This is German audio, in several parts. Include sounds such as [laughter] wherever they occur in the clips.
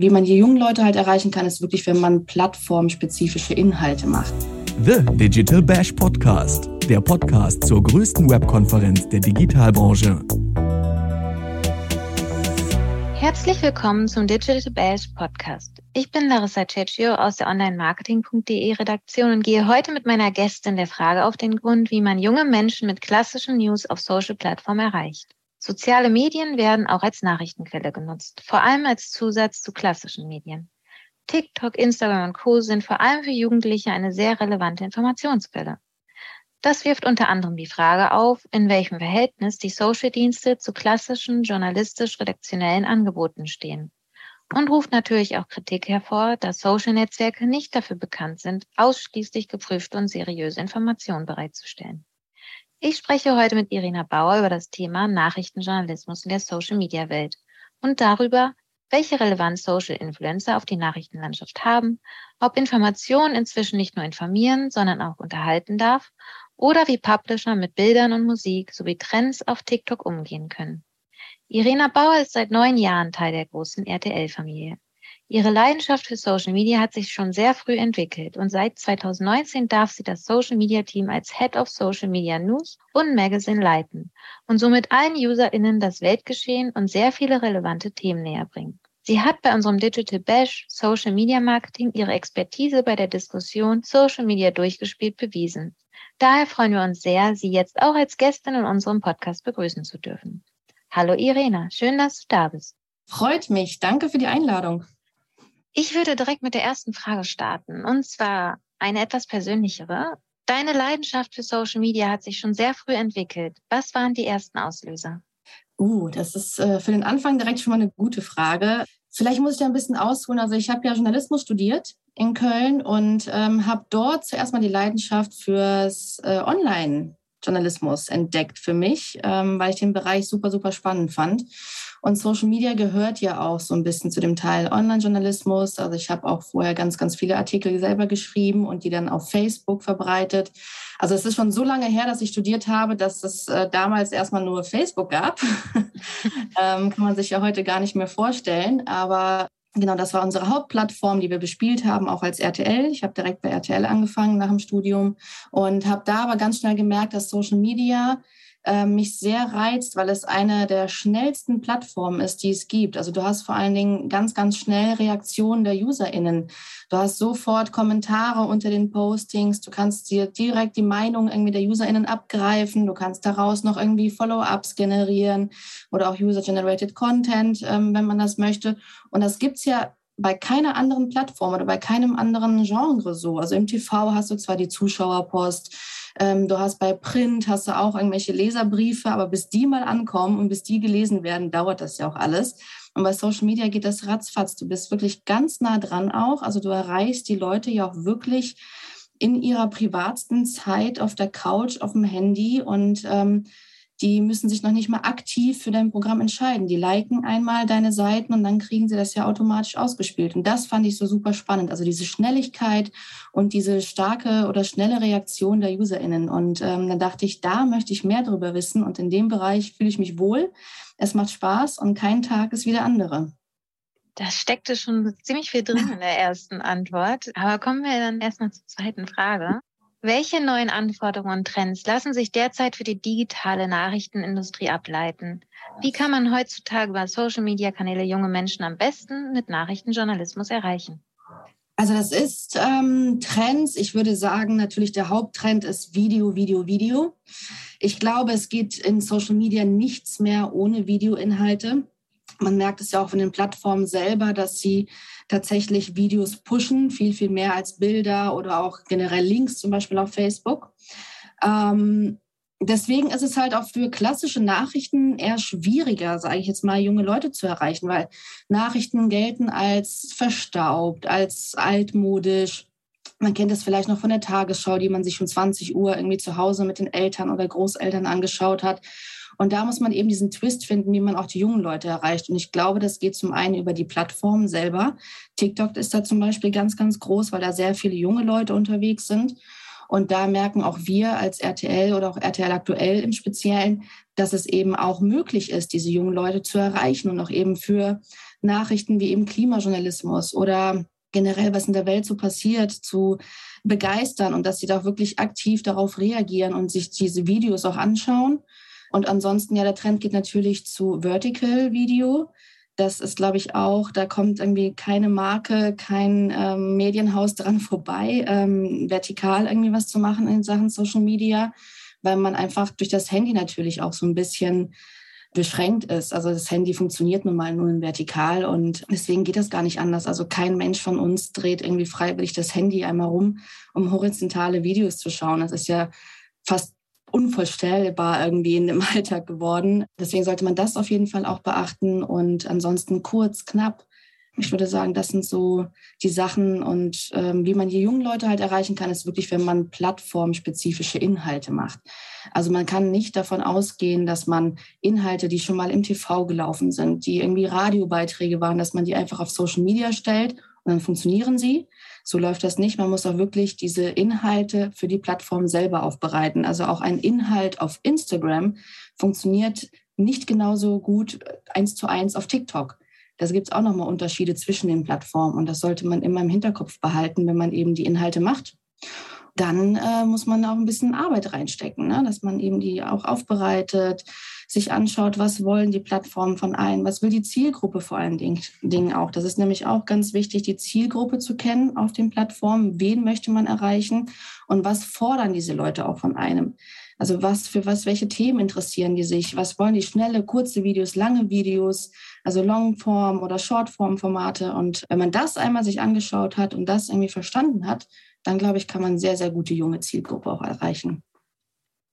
Wie man die jungen Leute halt erreichen kann, ist wirklich, wenn man plattformspezifische Inhalte macht. The Digital Bash Podcast, der Podcast zur größten Webkonferenz der Digitalbranche. Herzlich willkommen zum Digital Bash Podcast. Ich bin Larissa Cecchio aus der Online-Marketing.de Redaktion und gehe heute mit meiner Gästin der Frage auf den Grund, wie man junge Menschen mit klassischen News auf Social-Plattformen erreicht. Soziale Medien werden auch als Nachrichtenquelle genutzt, vor allem als Zusatz zu klassischen Medien. TikTok, Instagram und Co. sind vor allem für Jugendliche eine sehr relevante Informationsquelle. Das wirft unter anderem die Frage auf, in welchem Verhältnis die Social-Dienste zu klassischen journalistisch-redaktionellen Angeboten stehen. Und ruft natürlich auch Kritik hervor, dass Social-Netzwerke nicht dafür bekannt sind, ausschließlich geprüfte und seriöse Informationen bereitzustellen. Ich spreche heute mit Irina Bauer über das Thema Nachrichtenjournalismus in der Social-Media-Welt und darüber, welche Relevanz Social Influencer auf die Nachrichtenlandschaft haben, ob Information inzwischen nicht nur informieren, sondern auch unterhalten darf oder wie Publisher mit Bildern und Musik sowie Trends auf TikTok umgehen können. Irina Bauer ist seit neun Jahren Teil der großen RTL-Familie. Ihre Leidenschaft für Social Media hat sich schon sehr früh entwickelt und seit 2019 darf sie das Social Media Team als Head of Social Media News und Magazine leiten und somit allen UserInnen das Weltgeschehen und sehr viele relevante Themen näher bringen. Sie hat bei unserem Digital Bash Social Media Marketing ihre Expertise bei der Diskussion Social Media durchgespielt bewiesen. Daher freuen wir uns sehr, Sie jetzt auch als Gästin in unserem Podcast begrüßen zu dürfen. Hallo Irena, schön, dass du da bist. Freut mich. Danke für die Einladung. Ich würde direkt mit der ersten Frage starten, und zwar eine etwas persönlichere. Deine Leidenschaft für Social Media hat sich schon sehr früh entwickelt. Was waren die ersten Auslöser? Uh, das ist äh, für den Anfang direkt schon mal eine gute Frage. Vielleicht muss ich da ein bisschen ausholen. Also ich habe ja Journalismus studiert in Köln und ähm, habe dort zuerst mal die Leidenschaft fürs äh, Online-Journalismus entdeckt für mich, ähm, weil ich den Bereich super, super spannend fand. Und Social Media gehört ja auch so ein bisschen zu dem Teil Online-Journalismus. Also ich habe auch vorher ganz, ganz viele Artikel selber geschrieben und die dann auf Facebook verbreitet. Also es ist schon so lange her, dass ich studiert habe, dass es äh, damals erstmal nur Facebook gab. [laughs] ähm, kann man sich ja heute gar nicht mehr vorstellen. Aber Genau, das war unsere Hauptplattform, die wir bespielt haben, auch als RTL. Ich habe direkt bei RTL angefangen nach dem Studium und habe da aber ganz schnell gemerkt, dass Social Media äh, mich sehr reizt, weil es eine der schnellsten Plattformen ist, die es gibt. Also du hast vor allen Dingen ganz, ganz schnell Reaktionen der UserInnen. Du hast sofort Kommentare unter den Postings. Du kannst dir direkt die Meinung irgendwie der UserInnen abgreifen. Du kannst daraus noch irgendwie Follow-ups generieren oder auch User-Generated Content, ähm, wenn man das möchte. Und das gibt's ja bei keiner anderen Plattform oder bei keinem anderen Genre so. Also im TV hast du zwar die Zuschauerpost, ähm, du hast bei Print, hast du auch irgendwelche Leserbriefe, aber bis die mal ankommen und bis die gelesen werden, dauert das ja auch alles. Und bei Social Media geht das ratzfatz. Du bist wirklich ganz nah dran auch. Also du erreichst die Leute ja auch wirklich in ihrer privatsten Zeit auf der Couch, auf dem Handy und ähm, die müssen sich noch nicht mal aktiv für dein Programm entscheiden. Die liken einmal deine Seiten und dann kriegen sie das ja automatisch ausgespielt. Und das fand ich so super spannend. Also diese Schnelligkeit und diese starke oder schnelle Reaktion der UserInnen. Und ähm, dann dachte ich, da möchte ich mehr darüber wissen. Und in dem Bereich fühle ich mich wohl. Es macht Spaß und kein Tag ist wie der andere. Da steckte schon ziemlich viel drin [laughs] in der ersten Antwort. Aber kommen wir dann erstmal zur zweiten Frage. Welche neuen Anforderungen und Trends lassen sich derzeit für die digitale Nachrichtenindustrie ableiten? Wie kann man heutzutage über Social-Media-Kanäle junge Menschen am besten mit Nachrichtenjournalismus erreichen? Also das ist ähm, Trends. Ich würde sagen, natürlich der Haupttrend ist Video, Video, Video. Ich glaube, es geht in Social Media nichts mehr ohne Videoinhalte. Man merkt es ja auch von den Plattformen selber, dass sie tatsächlich Videos pushen, viel, viel mehr als Bilder oder auch generell Links, zum Beispiel auf Facebook. Ähm, deswegen ist es halt auch für klassische Nachrichten eher schwieriger, sage ich jetzt mal, junge Leute zu erreichen, weil Nachrichten gelten als verstaubt, als altmodisch. Man kennt es vielleicht noch von der Tagesschau, die man sich um 20 Uhr irgendwie zu Hause mit den Eltern oder Großeltern angeschaut hat. Und da muss man eben diesen Twist finden, wie man auch die jungen Leute erreicht. Und ich glaube, das geht zum einen über die Plattform selber. TikTok ist da zum Beispiel ganz, ganz groß, weil da sehr viele junge Leute unterwegs sind. Und da merken auch wir als RTL oder auch RTL aktuell im Speziellen, dass es eben auch möglich ist, diese jungen Leute zu erreichen und auch eben für Nachrichten wie eben Klimajournalismus oder generell, was in der Welt so passiert, zu begeistern und dass sie da wirklich aktiv darauf reagieren und sich diese Videos auch anschauen. Und ansonsten, ja, der Trend geht natürlich zu Vertical Video. Das ist, glaube ich, auch, da kommt irgendwie keine Marke, kein ähm, Medienhaus dran vorbei, ähm, vertikal irgendwie was zu machen in Sachen Social Media, weil man einfach durch das Handy natürlich auch so ein bisschen beschränkt ist. Also das Handy funktioniert nun mal nur in vertikal und deswegen geht das gar nicht anders. Also kein Mensch von uns dreht irgendwie freiwillig das Handy einmal rum, um horizontale Videos zu schauen. Das ist ja fast unvorstellbar irgendwie in dem [laughs] Alltag geworden. Deswegen sollte man das auf jeden Fall auch beachten und ansonsten kurz, knapp. Ich würde sagen, das sind so die Sachen und ähm, wie man die jungen Leute halt erreichen kann, ist wirklich, wenn man plattformspezifische Inhalte macht. Also man kann nicht davon ausgehen, dass man Inhalte, die schon mal im TV gelaufen sind, die irgendwie Radiobeiträge waren, dass man die einfach auf Social Media stellt und dann funktionieren sie. So läuft das nicht. Man muss auch wirklich diese Inhalte für die Plattform selber aufbereiten. Also auch ein Inhalt auf Instagram funktioniert nicht genauso gut eins zu eins auf TikTok. Da gibt es auch nochmal Unterschiede zwischen den Plattformen und das sollte man immer im Hinterkopf behalten, wenn man eben die Inhalte macht dann äh, muss man auch ein bisschen Arbeit reinstecken, ne? dass man eben die auch aufbereitet, sich anschaut, was wollen die Plattformen von allen, was will die Zielgruppe vor allen Dingen auch. Das ist nämlich auch ganz wichtig, die Zielgruppe zu kennen auf den Plattformen, wen möchte man erreichen und was fordern diese Leute auch von einem. Also was für was, welche Themen interessieren die sich? Was wollen die schnelle, kurze Videos, lange Videos, also Longform oder Shortform-Formate? Und wenn man das einmal sich angeschaut hat und das irgendwie verstanden hat, dann glaube ich, kann man sehr, sehr gute junge Zielgruppe auch erreichen.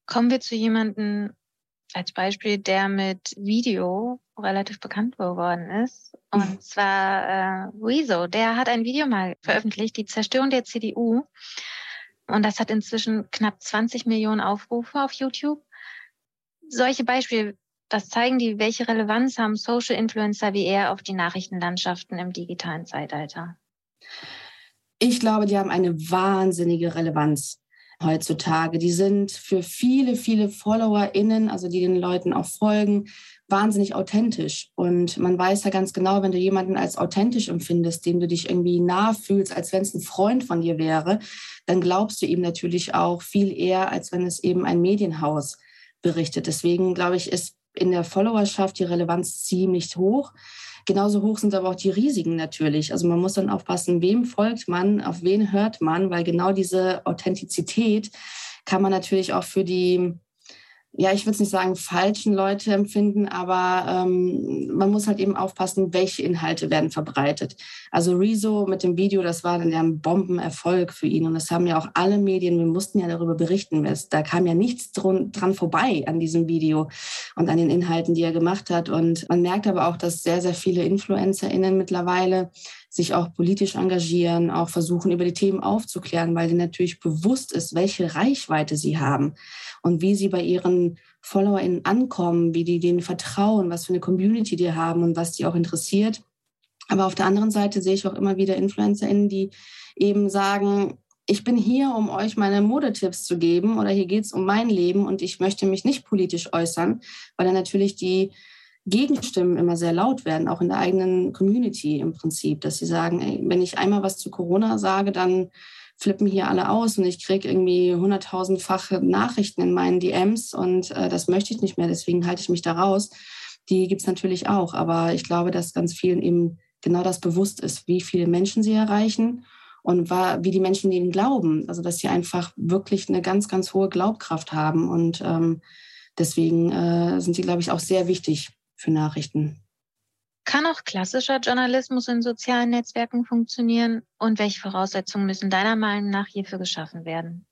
Kommen wir zu jemandem als Beispiel, der mit Video relativ bekannt geworden ist. Und mhm. zwar äh, Rezo. Der hat ein Video mal veröffentlicht, die Zerstörung der CDU. Und das hat inzwischen knapp 20 Millionen Aufrufe auf YouTube. Solche Beispiele, das zeigen die, welche Relevanz haben Social Influencer wie er auf die Nachrichtenlandschaften im digitalen Zeitalter. Ich glaube, die haben eine wahnsinnige Relevanz heutzutage. Die sind für viele, viele FollowerInnen, also die den Leuten auch folgen, wahnsinnig authentisch. Und man weiß ja ganz genau, wenn du jemanden als authentisch empfindest, dem du dich irgendwie nah fühlst, als wenn es ein Freund von dir wäre, dann glaubst du ihm natürlich auch viel eher, als wenn es eben ein Medienhaus berichtet. Deswegen glaube ich, ist in der Followerschaft die Relevanz ziemlich hoch. Genauso hoch sind aber auch die Risiken natürlich. Also man muss dann aufpassen, wem folgt man, auf wen hört man, weil genau diese Authentizität kann man natürlich auch für die ja, ich würde es nicht sagen, falschen Leute empfinden, aber ähm, man muss halt eben aufpassen, welche Inhalte werden verbreitet. Also Rezo mit dem Video, das war dann ja ein Bombenerfolg für ihn und das haben ja auch alle Medien, wir mussten ja darüber berichten, da kam ja nichts dran, dran vorbei an diesem Video und an den Inhalten, die er gemacht hat. Und man merkt aber auch, dass sehr, sehr viele InfluencerInnen mittlerweile sich auch politisch engagieren, auch versuchen, über die Themen aufzuklären, weil ihnen natürlich bewusst ist, welche Reichweite sie haben und wie sie bei ihren FollowerInnen ankommen, wie die denen vertrauen, was für eine Community die haben und was die auch interessiert. Aber auf der anderen Seite sehe ich auch immer wieder InfluencerInnen, die eben sagen, ich bin hier, um euch meine Modetipps zu geben oder hier geht es um mein Leben und ich möchte mich nicht politisch äußern, weil dann natürlich die Gegenstimmen immer sehr laut werden, auch in der eigenen Community im Prinzip, dass sie sagen, ey, wenn ich einmal was zu Corona sage, dann flippen hier alle aus und ich kriege irgendwie hunderttausendfache Nachrichten in meinen DMs und äh, das möchte ich nicht mehr, deswegen halte ich mich da raus. Die gibt es natürlich auch, aber ich glaube, dass ganz vielen eben genau das bewusst ist, wie viele Menschen sie erreichen und war, wie die Menschen ihnen glauben. Also dass sie einfach wirklich eine ganz, ganz hohe Glaubkraft haben und ähm, deswegen äh, sind sie, glaube ich, auch sehr wichtig für Nachrichten. Kann auch klassischer Journalismus in sozialen Netzwerken funktionieren? Und welche Voraussetzungen müssen deiner Meinung nach hierfür geschaffen werden?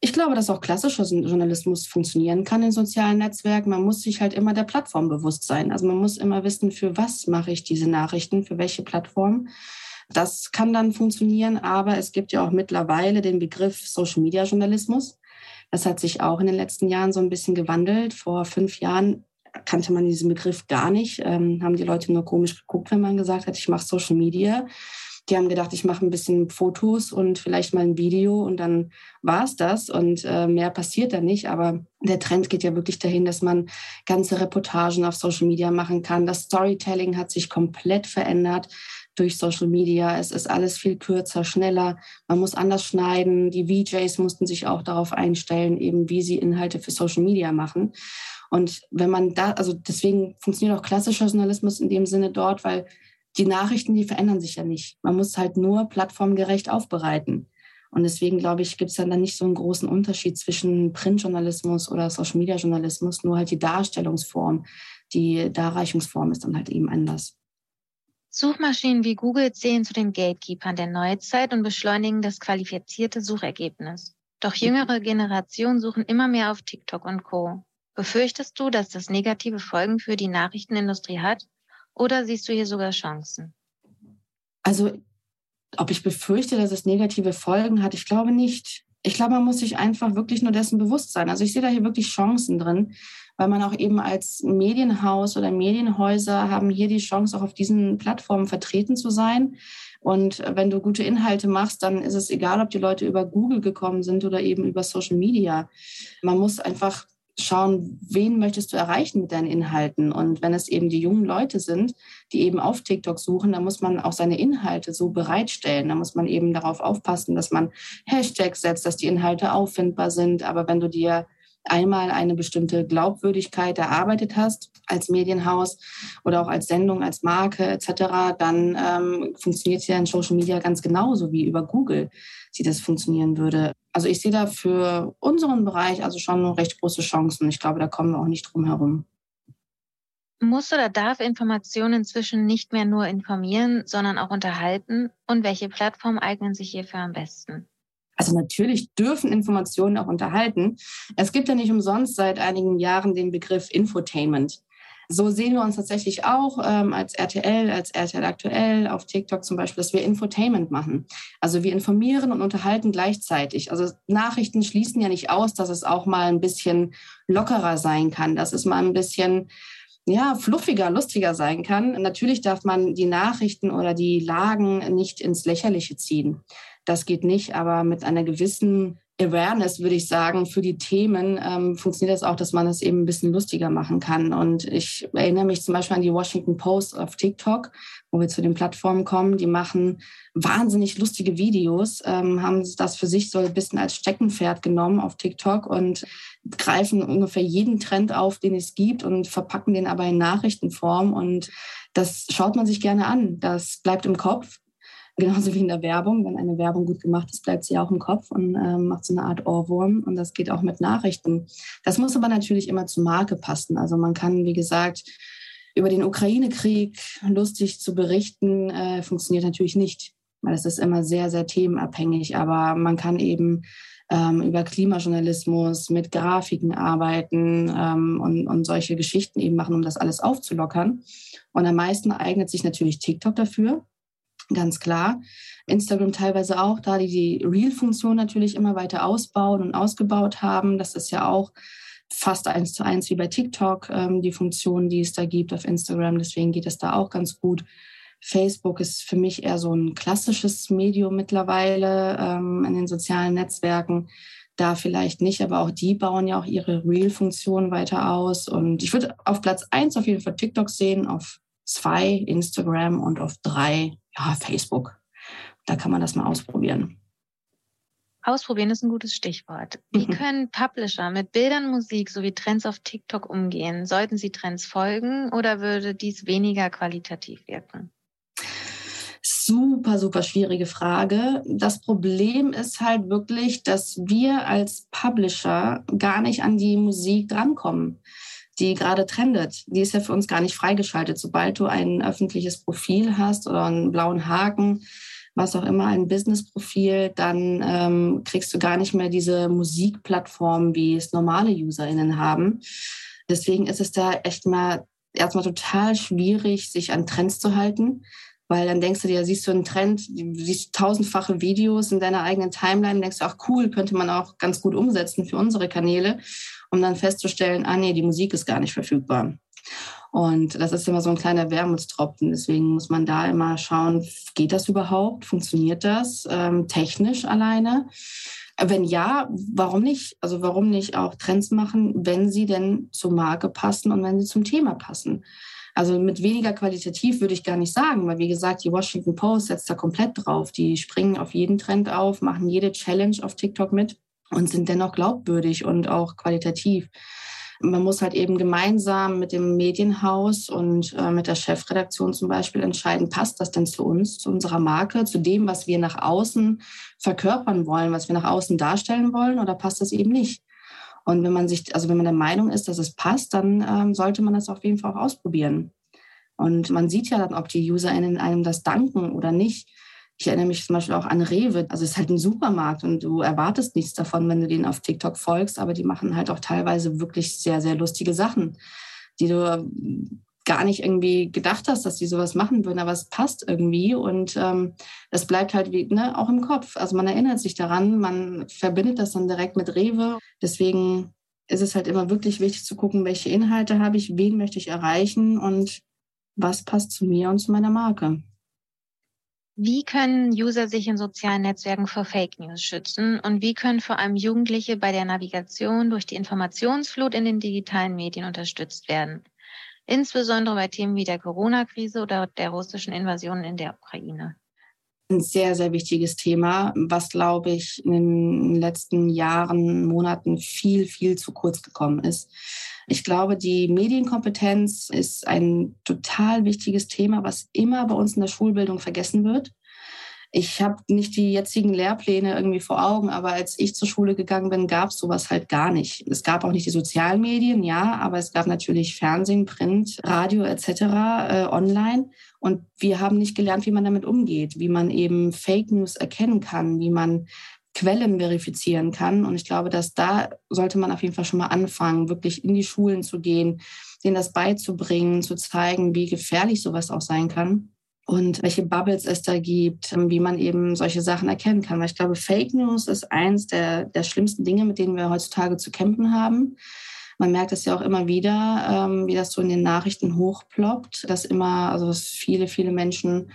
Ich glaube, dass auch klassischer Journalismus funktionieren kann in sozialen Netzwerken. Man muss sich halt immer der Plattform bewusst sein. Also man muss immer wissen, für was mache ich diese Nachrichten, für welche Plattform. Das kann dann funktionieren, aber es gibt ja auch mittlerweile den Begriff Social Media Journalismus. Das hat sich auch in den letzten Jahren so ein bisschen gewandelt. Vor fünf Jahren kannte man diesen Begriff gar nicht, ähm, haben die Leute nur komisch geguckt, wenn man gesagt hat, ich mache Social Media. Die haben gedacht, ich mache ein bisschen Fotos und vielleicht mal ein Video und dann war es das und äh, mehr passiert da nicht. Aber der Trend geht ja wirklich dahin, dass man ganze Reportagen auf Social Media machen kann. Das Storytelling hat sich komplett verändert durch Social Media. Es ist alles viel kürzer, schneller. Man muss anders schneiden. Die VJs mussten sich auch darauf einstellen, eben wie sie Inhalte für Social Media machen. Und wenn man da, also deswegen funktioniert auch klassischer Journalismus in dem Sinne dort, weil die Nachrichten, die verändern sich ja nicht. Man muss halt nur plattformgerecht aufbereiten. Und deswegen glaube ich, gibt es dann, dann nicht so einen großen Unterschied zwischen Printjournalismus oder Social Media Journalismus, nur halt die Darstellungsform, die Darreichungsform ist dann halt eben anders. Suchmaschinen wie Google zählen zu den Gatekeepern der Neuzeit und beschleunigen das qualifizierte Suchergebnis. Doch jüngere Generationen suchen immer mehr auf TikTok und Co. Befürchtest du, dass das negative Folgen für die Nachrichtenindustrie hat? Oder siehst du hier sogar Chancen? Also, ob ich befürchte, dass es negative Folgen hat, ich glaube nicht. Ich glaube, man muss sich einfach wirklich nur dessen bewusst sein. Also ich sehe da hier wirklich Chancen drin, weil man auch eben als Medienhaus oder Medienhäuser haben hier die Chance, auch auf diesen Plattformen vertreten zu sein. Und wenn du gute Inhalte machst, dann ist es egal, ob die Leute über Google gekommen sind oder eben über Social Media. Man muss einfach schauen, wen möchtest du erreichen mit deinen Inhalten. Und wenn es eben die jungen Leute sind, die eben auf TikTok suchen, dann muss man auch seine Inhalte so bereitstellen. Da muss man eben darauf aufpassen, dass man Hashtags setzt, dass die Inhalte auffindbar sind. Aber wenn du dir einmal eine bestimmte Glaubwürdigkeit erarbeitet hast als Medienhaus oder auch als Sendung, als Marke etc., dann ähm, funktioniert es ja in Social Media ganz genauso wie über Google, wie das funktionieren würde. Also ich sehe da für unseren Bereich also schon recht große Chancen. Ich glaube, da kommen wir auch nicht drum herum. Muss oder darf Information inzwischen nicht mehr nur informieren, sondern auch unterhalten? Und welche Plattformen eignen sich hierfür am besten? Also natürlich dürfen Informationen auch unterhalten. Es gibt ja nicht umsonst seit einigen Jahren den Begriff Infotainment. So sehen wir uns tatsächlich auch ähm, als RTL, als RTL aktuell, auf TikTok zum Beispiel, dass wir Infotainment machen. Also wir informieren und unterhalten gleichzeitig. Also Nachrichten schließen ja nicht aus, dass es auch mal ein bisschen lockerer sein kann, dass es mal ein bisschen ja, fluffiger, lustiger sein kann. Natürlich darf man die Nachrichten oder die Lagen nicht ins Lächerliche ziehen. Das geht nicht, aber mit einer gewissen Awareness, würde ich sagen, für die Themen ähm, funktioniert das auch, dass man es eben ein bisschen lustiger machen kann. Und ich erinnere mich zum Beispiel an die Washington Post auf TikTok, wo wir zu den Plattformen kommen. Die machen wahnsinnig lustige Videos, ähm, haben das für sich so ein bisschen als Steckenpferd genommen auf TikTok und greifen ungefähr jeden Trend auf, den es gibt und verpacken den aber in Nachrichtenform. Und das schaut man sich gerne an. Das bleibt im Kopf. Genauso wie in der Werbung. Wenn eine Werbung gut gemacht ist, bleibt sie auch im Kopf und ähm, macht so eine Art Ohrwurm. Und das geht auch mit Nachrichten. Das muss aber natürlich immer zur Marke passen. Also man kann, wie gesagt, über den Ukraine-Krieg lustig zu berichten, äh, funktioniert natürlich nicht, weil es ist immer sehr, sehr themenabhängig. Aber man kann eben ähm, über Klimajournalismus mit Grafiken arbeiten ähm, und, und solche Geschichten eben machen, um das alles aufzulockern. Und am meisten eignet sich natürlich TikTok dafür ganz klar. Instagram teilweise auch, da die die Reel-Funktion natürlich immer weiter ausbauen und ausgebaut haben. Das ist ja auch fast eins zu eins wie bei TikTok, ähm, die Funktion, die es da gibt auf Instagram. Deswegen geht es da auch ganz gut. Facebook ist für mich eher so ein klassisches Medium mittlerweile ähm, in den sozialen Netzwerken. Da vielleicht nicht, aber auch die bauen ja auch ihre Reel-Funktion weiter aus. Und ich würde auf Platz eins auf jeden Fall TikTok sehen, auf zwei Instagram und auf drei ja, Facebook. Da kann man das mal ausprobieren. Ausprobieren ist ein gutes Stichwort. Wie mhm. können Publisher mit Bildern, Musik sowie Trends auf TikTok umgehen? Sollten sie Trends folgen oder würde dies weniger qualitativ wirken? Super, super schwierige Frage. Das Problem ist halt wirklich, dass wir als Publisher gar nicht an die Musik drankommen die gerade trendet. Die ist ja für uns gar nicht freigeschaltet. Sobald du ein öffentliches Profil hast oder einen blauen Haken, was auch immer, ein Business-Profil, dann ähm, kriegst du gar nicht mehr diese Musikplattformen, wie es normale UserInnen haben. Deswegen ist es da echt mal erstmal total schwierig, sich an Trends zu halten. Weil dann denkst du dir, siehst du einen Trend, siehst tausendfache Videos in deiner eigenen Timeline, denkst du, ach cool, könnte man auch ganz gut umsetzen für unsere Kanäle um dann festzustellen, ah nee, die Musik ist gar nicht verfügbar. Und das ist immer so ein kleiner Wermutstropfen. Deswegen muss man da immer schauen, geht das überhaupt? Funktioniert das ähm, technisch alleine? Wenn ja, warum nicht? Also warum nicht auch Trends machen, wenn sie denn zur Marke passen und wenn sie zum Thema passen? Also mit weniger qualitativ würde ich gar nicht sagen, weil wie gesagt, die Washington Post setzt da komplett drauf. Die springen auf jeden Trend auf, machen jede Challenge auf TikTok mit und sind dennoch glaubwürdig und auch qualitativ. Man muss halt eben gemeinsam mit dem Medienhaus und äh, mit der Chefredaktion zum Beispiel entscheiden, passt das denn zu uns, zu unserer Marke, zu dem, was wir nach außen verkörpern wollen, was wir nach außen darstellen wollen, oder passt das eben nicht? Und wenn man sich, also wenn man der Meinung ist, dass es passt, dann ähm, sollte man das auf jeden Fall auch ausprobieren. Und man sieht ja dann, ob die UserInnen einem das danken oder nicht. Ich erinnere mich zum Beispiel auch an Rewe. Also es ist halt ein Supermarkt und du erwartest nichts davon, wenn du denen auf TikTok folgst, aber die machen halt auch teilweise wirklich sehr, sehr lustige Sachen, die du gar nicht irgendwie gedacht hast, dass die sowas machen würden, aber es passt irgendwie und ähm, das bleibt halt wie, ne, auch im Kopf. Also man erinnert sich daran, man verbindet das dann direkt mit Rewe. Deswegen ist es halt immer wirklich wichtig zu gucken, welche Inhalte habe ich, wen möchte ich erreichen und was passt zu mir und zu meiner Marke. Wie können User sich in sozialen Netzwerken vor Fake News schützen und wie können vor allem Jugendliche bei der Navigation durch die Informationsflut in den digitalen Medien unterstützt werden? insbesondere bei Themen wie der Corona-Krise oder der russischen Invasion in der Ukraine? Ein sehr, sehr wichtiges Thema, was, glaube ich, in den letzten Jahren, Monaten viel, viel zu kurz gekommen ist. Ich glaube, die Medienkompetenz ist ein total wichtiges Thema, was immer bei uns in der Schulbildung vergessen wird. Ich habe nicht die jetzigen Lehrpläne irgendwie vor Augen, aber als ich zur Schule gegangen bin, gab es sowas halt gar nicht. Es gab auch nicht die sozialen Medien, ja, aber es gab natürlich Fernsehen, Print, Radio etc. Äh, online. Und wir haben nicht gelernt, wie man damit umgeht, wie man eben Fake News erkennen kann, wie man Quellen verifizieren kann. Und ich glaube, dass da sollte man auf jeden Fall schon mal anfangen, wirklich in die Schulen zu gehen, denen das beizubringen, zu zeigen, wie gefährlich sowas auch sein kann und welche Bubbles es da gibt, wie man eben solche Sachen erkennen kann. Weil ich glaube, Fake News ist eins der, der schlimmsten Dinge, mit denen wir heutzutage zu kämpfen haben. Man merkt es ja auch immer wieder, ähm, wie das so in den Nachrichten hochploppt, dass immer, also dass viele, viele Menschen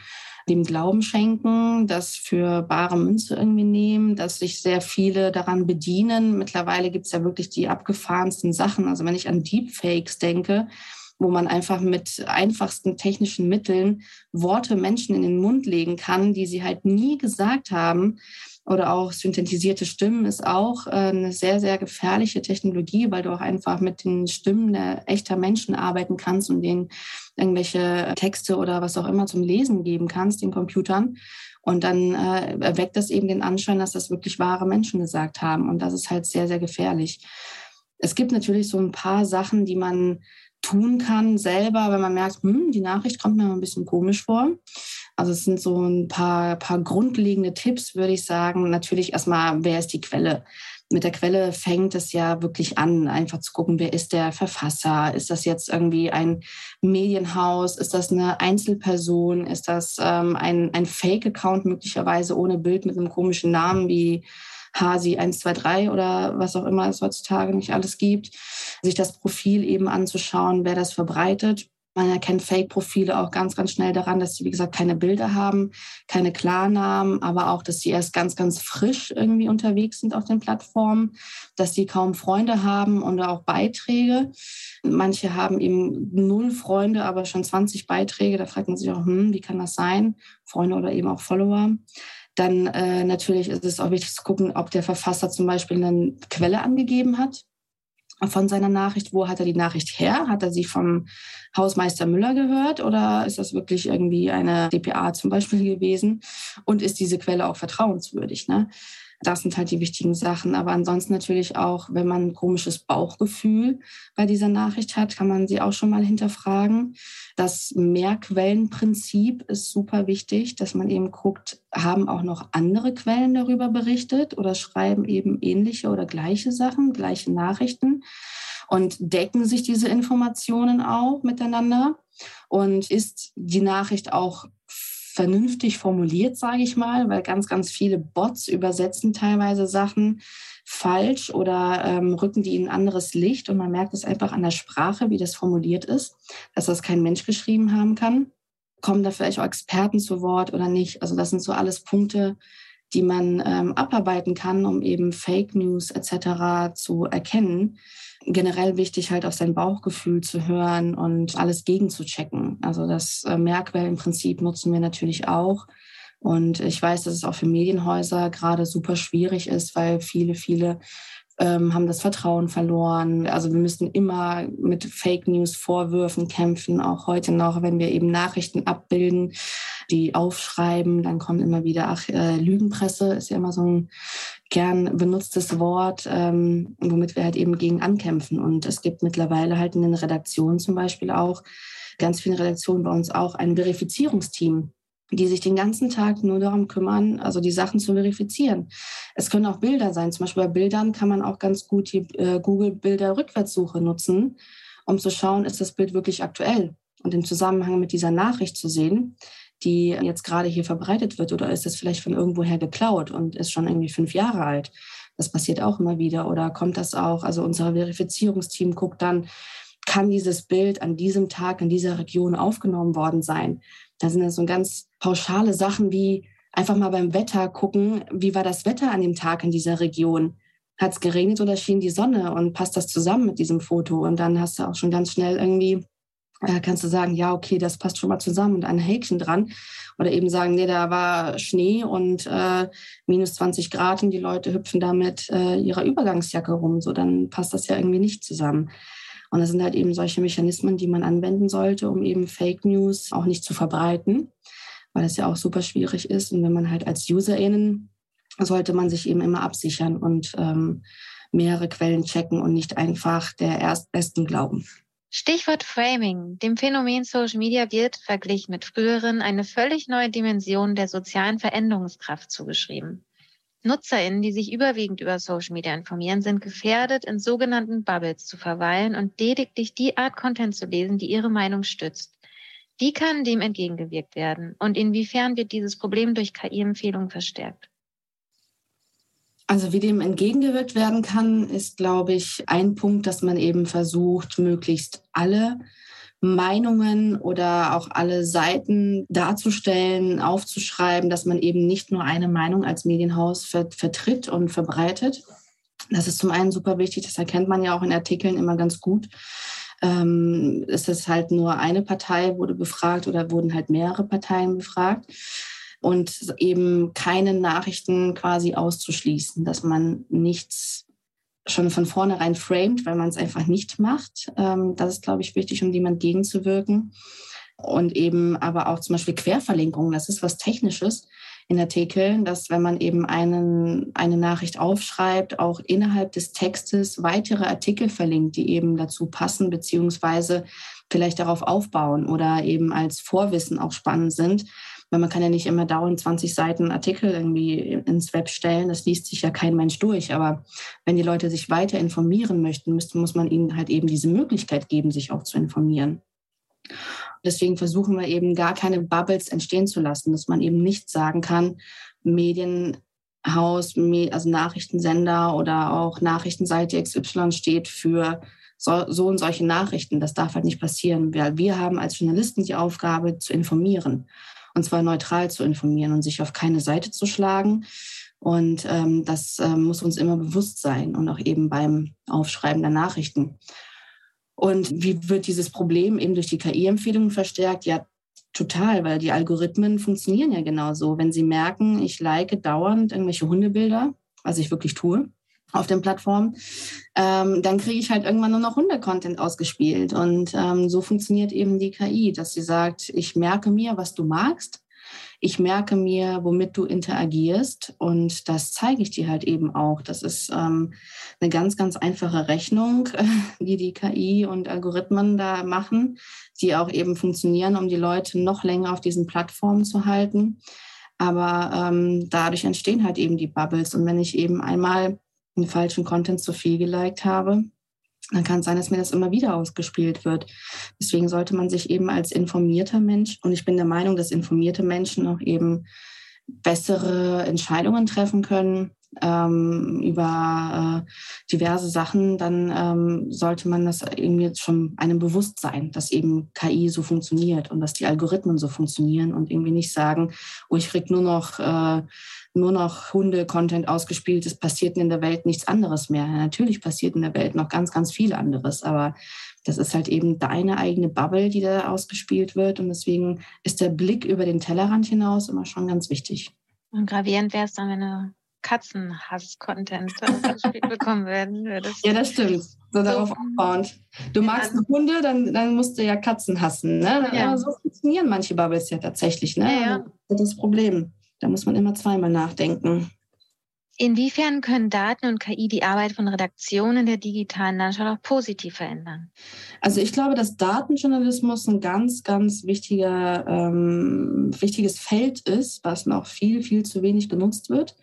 dem Glauben schenken, das für bare Münze irgendwie nehmen, dass sich sehr viele daran bedienen. Mittlerweile gibt es ja wirklich die abgefahrensten Sachen. Also wenn ich an Deepfakes denke, wo man einfach mit einfachsten technischen Mitteln Worte Menschen in den Mund legen kann, die sie halt nie gesagt haben. Oder auch synthetisierte Stimmen ist auch äh, eine sehr, sehr gefährliche Technologie, weil du auch einfach mit den Stimmen der echter Menschen arbeiten kannst und denen irgendwelche Texte oder was auch immer zum Lesen geben kannst, den Computern. Und dann äh, erweckt das eben den Anschein, dass das wirklich wahre Menschen gesagt haben. Und das ist halt sehr, sehr gefährlich. Es gibt natürlich so ein paar Sachen, die man tun kann selber, wenn man merkt, hm, die Nachricht kommt mir ein bisschen komisch vor. Also es sind so ein paar, paar grundlegende Tipps, würde ich sagen. Natürlich erstmal, wer ist die Quelle? Mit der Quelle fängt es ja wirklich an, einfach zu gucken, wer ist der Verfasser? Ist das jetzt irgendwie ein Medienhaus? Ist das eine Einzelperson? Ist das ähm, ein, ein Fake-Account möglicherweise ohne Bild mit einem komischen Namen wie Hasi 123 oder was auch immer es heutzutage nicht alles gibt, sich das Profil eben anzuschauen, wer das verbreitet. Man erkennt Fake-Profile auch ganz, ganz schnell daran, dass sie, wie gesagt, keine Bilder haben, keine Klarnamen, aber auch, dass sie erst ganz, ganz frisch irgendwie unterwegs sind auf den Plattformen, dass sie kaum Freunde haben und auch Beiträge. Manche haben eben null Freunde, aber schon 20 Beiträge. Da fragt man sich auch, hm, wie kann das sein? Freunde oder eben auch Follower. Dann äh, natürlich ist es auch wichtig zu gucken, ob der Verfasser zum Beispiel eine Quelle angegeben hat von seiner Nachricht. Wo hat er die Nachricht her? Hat er sie vom Hausmeister Müller gehört oder ist das wirklich irgendwie eine DPA zum Beispiel gewesen? Und ist diese Quelle auch vertrauenswürdig? Ne? Das sind halt die wichtigen Sachen. Aber ansonsten natürlich auch, wenn man ein komisches Bauchgefühl bei dieser Nachricht hat, kann man sie auch schon mal hinterfragen. Das Mehrquellenprinzip ist super wichtig, dass man eben guckt, haben auch noch andere Quellen darüber berichtet oder schreiben eben ähnliche oder gleiche Sachen, gleiche Nachrichten und decken sich diese Informationen auch miteinander und ist die Nachricht auch vernünftig formuliert, sage ich mal, weil ganz, ganz viele Bots übersetzen teilweise Sachen falsch oder ähm, rücken die in ein anderes Licht und man merkt es einfach an der Sprache, wie das formuliert ist, dass das kein Mensch geschrieben haben kann. Kommen da vielleicht auch Experten zu Wort oder nicht? Also das sind so alles Punkte, die man ähm, abarbeiten kann, um eben Fake News etc. zu erkennen. Generell wichtig halt auf sein Bauchgefühl zu hören und alles gegenzuchecken. Also das äh, Merkquellenprinzip nutzen wir natürlich auch. Und ich weiß, dass es auch für Medienhäuser gerade super schwierig ist, weil viele, viele ähm, haben das Vertrauen verloren. Also wir müssen immer mit Fake News Vorwürfen kämpfen, auch heute noch, wenn wir eben Nachrichten abbilden, die aufschreiben, dann kommt immer wieder, ach, äh, Lügenpresse ist ja immer so ein gern benutztes Wort, ähm, womit wir halt eben gegen ankämpfen. Und es gibt mittlerweile halt in den Redaktionen zum Beispiel auch, ganz vielen Redaktionen bei uns auch ein Verifizierungsteam die sich den ganzen Tag nur darum kümmern, also die Sachen zu verifizieren. Es können auch Bilder sein. Zum Beispiel bei Bildern kann man auch ganz gut die äh, Google-Bilder-Rückwärtssuche nutzen, um zu schauen, ist das Bild wirklich aktuell und im Zusammenhang mit dieser Nachricht zu sehen, die jetzt gerade hier verbreitet wird, oder ist es vielleicht von irgendwoher geklaut und ist schon irgendwie fünf Jahre alt. Das passiert auch immer wieder. Oder kommt das auch, also unser Verifizierungsteam guckt dann, kann dieses Bild an diesem Tag in dieser Region aufgenommen worden sein? Da sind dann so ganz pauschale Sachen wie einfach mal beim Wetter gucken, wie war das Wetter an dem Tag in dieser Region? Hat es geregnet oder schien die Sonne und passt das zusammen mit diesem Foto? Und dann hast du auch schon ganz schnell irgendwie, kannst du sagen, ja, okay, das passt schon mal zusammen und ein Häkchen dran. Oder eben sagen, nee, da war Schnee und äh, minus 20 Grad und die Leute hüpfen da mit äh, ihrer Übergangsjacke rum. So, dann passt das ja irgendwie nicht zusammen. Und das sind halt eben solche Mechanismen, die man anwenden sollte, um eben Fake News auch nicht zu verbreiten, weil es ja auch super schwierig ist. Und wenn man halt als UserInnen, sollte man sich eben immer absichern und ähm, mehrere Quellen checken und nicht einfach der Erstbesten glauben. Stichwort Framing. Dem Phänomen Social Media wird, verglichen mit früheren, eine völlig neue Dimension der sozialen Veränderungskraft zugeschrieben. NutzerInnen, die sich überwiegend über Social Media informieren, sind gefährdet, in sogenannten Bubbles zu verweilen und lediglich die Art Content zu lesen, die ihre Meinung stützt. Wie kann dem entgegengewirkt werden? Und inwiefern wird dieses Problem durch KI-Empfehlungen verstärkt? Also wie dem entgegengewirkt werden kann, ist, glaube ich, ein Punkt, dass man eben versucht, möglichst alle Meinungen oder auch alle Seiten darzustellen, aufzuschreiben, dass man eben nicht nur eine Meinung als Medienhaus vertritt und verbreitet. Das ist zum einen super wichtig, das erkennt man ja auch in Artikeln immer ganz gut. Ähm, ist es halt nur eine Partei wurde befragt oder wurden halt mehrere Parteien befragt und eben keine Nachrichten quasi auszuschließen, dass man nichts schon von vornherein framed, weil man es einfach nicht macht. Ähm, das ist, glaube ich, wichtig, um dem entgegenzuwirken. Und eben aber auch zum Beispiel Querverlinkungen, das ist was Technisches in Artikeln, dass wenn man eben einen, eine Nachricht aufschreibt, auch innerhalb des Textes weitere Artikel verlinkt, die eben dazu passen, beziehungsweise vielleicht darauf aufbauen oder eben als Vorwissen auch spannend sind, weil man kann ja nicht immer dauernd 20 Seiten Artikel irgendwie ins Web stellen. Das liest sich ja kein Mensch durch. Aber wenn die Leute sich weiter informieren möchten, müsste, muss man ihnen halt eben diese Möglichkeit geben, sich auch zu informieren. Deswegen versuchen wir eben gar keine Bubbles entstehen zu lassen, dass man eben nicht sagen kann, Medienhaus, also Nachrichtensender oder auch Nachrichtenseite XY steht für so, so und solche Nachrichten. Das darf halt nicht passieren, weil wir haben als Journalisten die Aufgabe zu informieren und zwar neutral zu informieren und sich auf keine Seite zu schlagen. Und ähm, das ähm, muss uns immer bewusst sein und auch eben beim Aufschreiben der Nachrichten. Und wie wird dieses Problem eben durch die KI-Empfehlungen verstärkt? Ja, total, weil die Algorithmen funktionieren ja genauso. Wenn sie merken, ich like dauernd irgendwelche Hundebilder, was ich wirklich tue, auf den Plattformen, ähm, dann kriege ich halt irgendwann nur noch Hunde-Content ausgespielt. Und ähm, so funktioniert eben die KI, dass sie sagt, ich merke mir, was du magst. Ich merke mir, womit du interagierst und das zeige ich dir halt eben auch. Das ist ähm, eine ganz, ganz einfache Rechnung, [laughs] die die KI und Algorithmen da machen, die auch eben funktionieren, um die Leute noch länger auf diesen Plattformen zu halten. Aber ähm, dadurch entstehen halt eben die Bubbles. Und wenn ich eben einmal den falschen Content zu viel geliked habe, dann kann es sein, dass mir das immer wieder ausgespielt wird. Deswegen sollte man sich eben als informierter Mensch, und ich bin der Meinung, dass informierte Menschen auch eben bessere Entscheidungen treffen können ähm, über äh, diverse Sachen, dann ähm, sollte man das irgendwie schon einem bewusst sein, dass eben KI so funktioniert und dass die Algorithmen so funktionieren und irgendwie nicht sagen, oh, ich krieg nur noch äh, nur noch Hunde-Content ausgespielt, es passiert in der Welt nichts anderes mehr. Natürlich passiert in der Welt noch ganz, ganz viel anderes, aber das ist halt eben deine eigene Bubble, die da ausgespielt wird. Und deswegen ist der Blick über den Tellerrand hinaus immer schon ganz wichtig. Und gravierend wäre es dann, wenn du Katzenhass-Content bekommen werden würdest. Ja, das stimmt. So, so darauf aufbauend. Du magst ja. Hunde, dann, dann musst du ja Katzen hassen. Ne? Ja. so funktionieren manche Bubbles ja tatsächlich. Ne? Ja, ja. Das ist das Problem. Da muss man immer zweimal nachdenken. Inwiefern können Daten und KI die Arbeit von Redaktionen der digitalen Landschaft auch positiv verändern? Also ich glaube, dass Datenjournalismus ein ganz, ganz wichtiger, ähm, wichtiges Feld ist, was noch viel, viel zu wenig genutzt wird.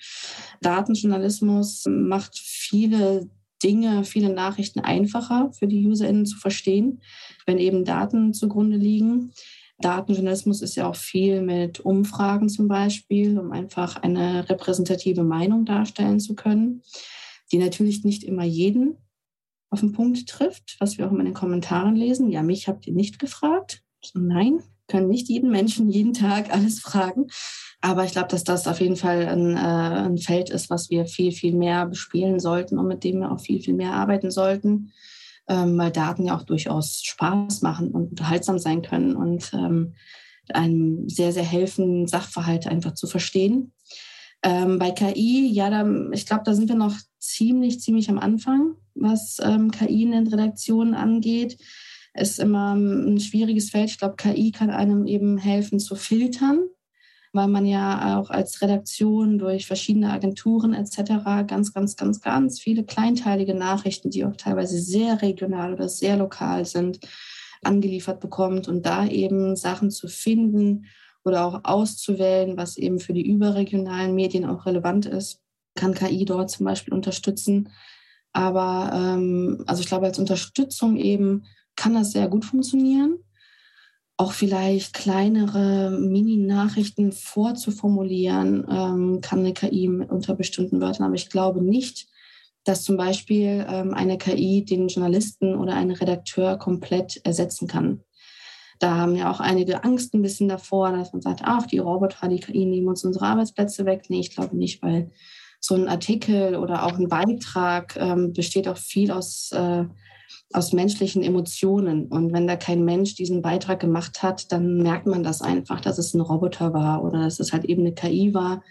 Datenjournalismus macht viele Dinge, viele Nachrichten einfacher für die UserInnen zu verstehen, wenn eben Daten zugrunde liegen. Datenjournalismus ist ja auch viel mit Umfragen zum Beispiel, um einfach eine repräsentative Meinung darstellen zu können, die natürlich nicht immer jeden auf den Punkt trifft, was wir auch immer in den Kommentaren lesen. Ja, mich habt ihr nicht gefragt. Nein, können nicht jeden Menschen jeden Tag alles fragen. Aber ich glaube, dass das auf jeden Fall ein, äh, ein Feld ist, was wir viel, viel mehr bespielen sollten und mit dem wir auch viel, viel mehr arbeiten sollten ähm, weil Daten ja auch durchaus Spaß machen und unterhaltsam sein können und ähm, einem sehr, sehr helfen, Sachverhalte einfach zu verstehen. Ähm, bei KI, ja, da, ich glaube, da sind wir noch ziemlich, ziemlich am Anfang, was ähm, KI in den Redaktionen angeht. Ist immer ein schwieriges Feld. Ich glaube, KI kann einem eben helfen zu filtern weil man ja auch als Redaktion durch verschiedene Agenturen etc. ganz, ganz, ganz, ganz viele kleinteilige Nachrichten, die auch teilweise sehr regional oder sehr lokal sind, angeliefert bekommt und da eben Sachen zu finden oder auch auszuwählen, was eben für die überregionalen Medien auch relevant ist, kann KI dort zum Beispiel unterstützen. Aber ähm, also ich glaube, als Unterstützung eben kann das sehr gut funktionieren auch vielleicht kleinere Mini-Nachrichten vorzuformulieren, ähm, kann eine KI unter bestimmten Wörtern. Aber ich glaube nicht, dass zum Beispiel ähm, eine KI den Journalisten oder einen Redakteur komplett ersetzen kann. Da haben ja auch einige Angst ein bisschen davor, dass man sagt, ach, die Roboter, die KI nehmen uns unsere Arbeitsplätze weg. Nee, ich glaube nicht, weil so ein Artikel oder auch ein Beitrag ähm, besteht auch viel aus äh, aus menschlichen Emotionen. Und wenn da kein Mensch diesen Beitrag gemacht hat, dann merkt man das einfach, dass es ein Roboter war oder dass es halt eben eine KI war.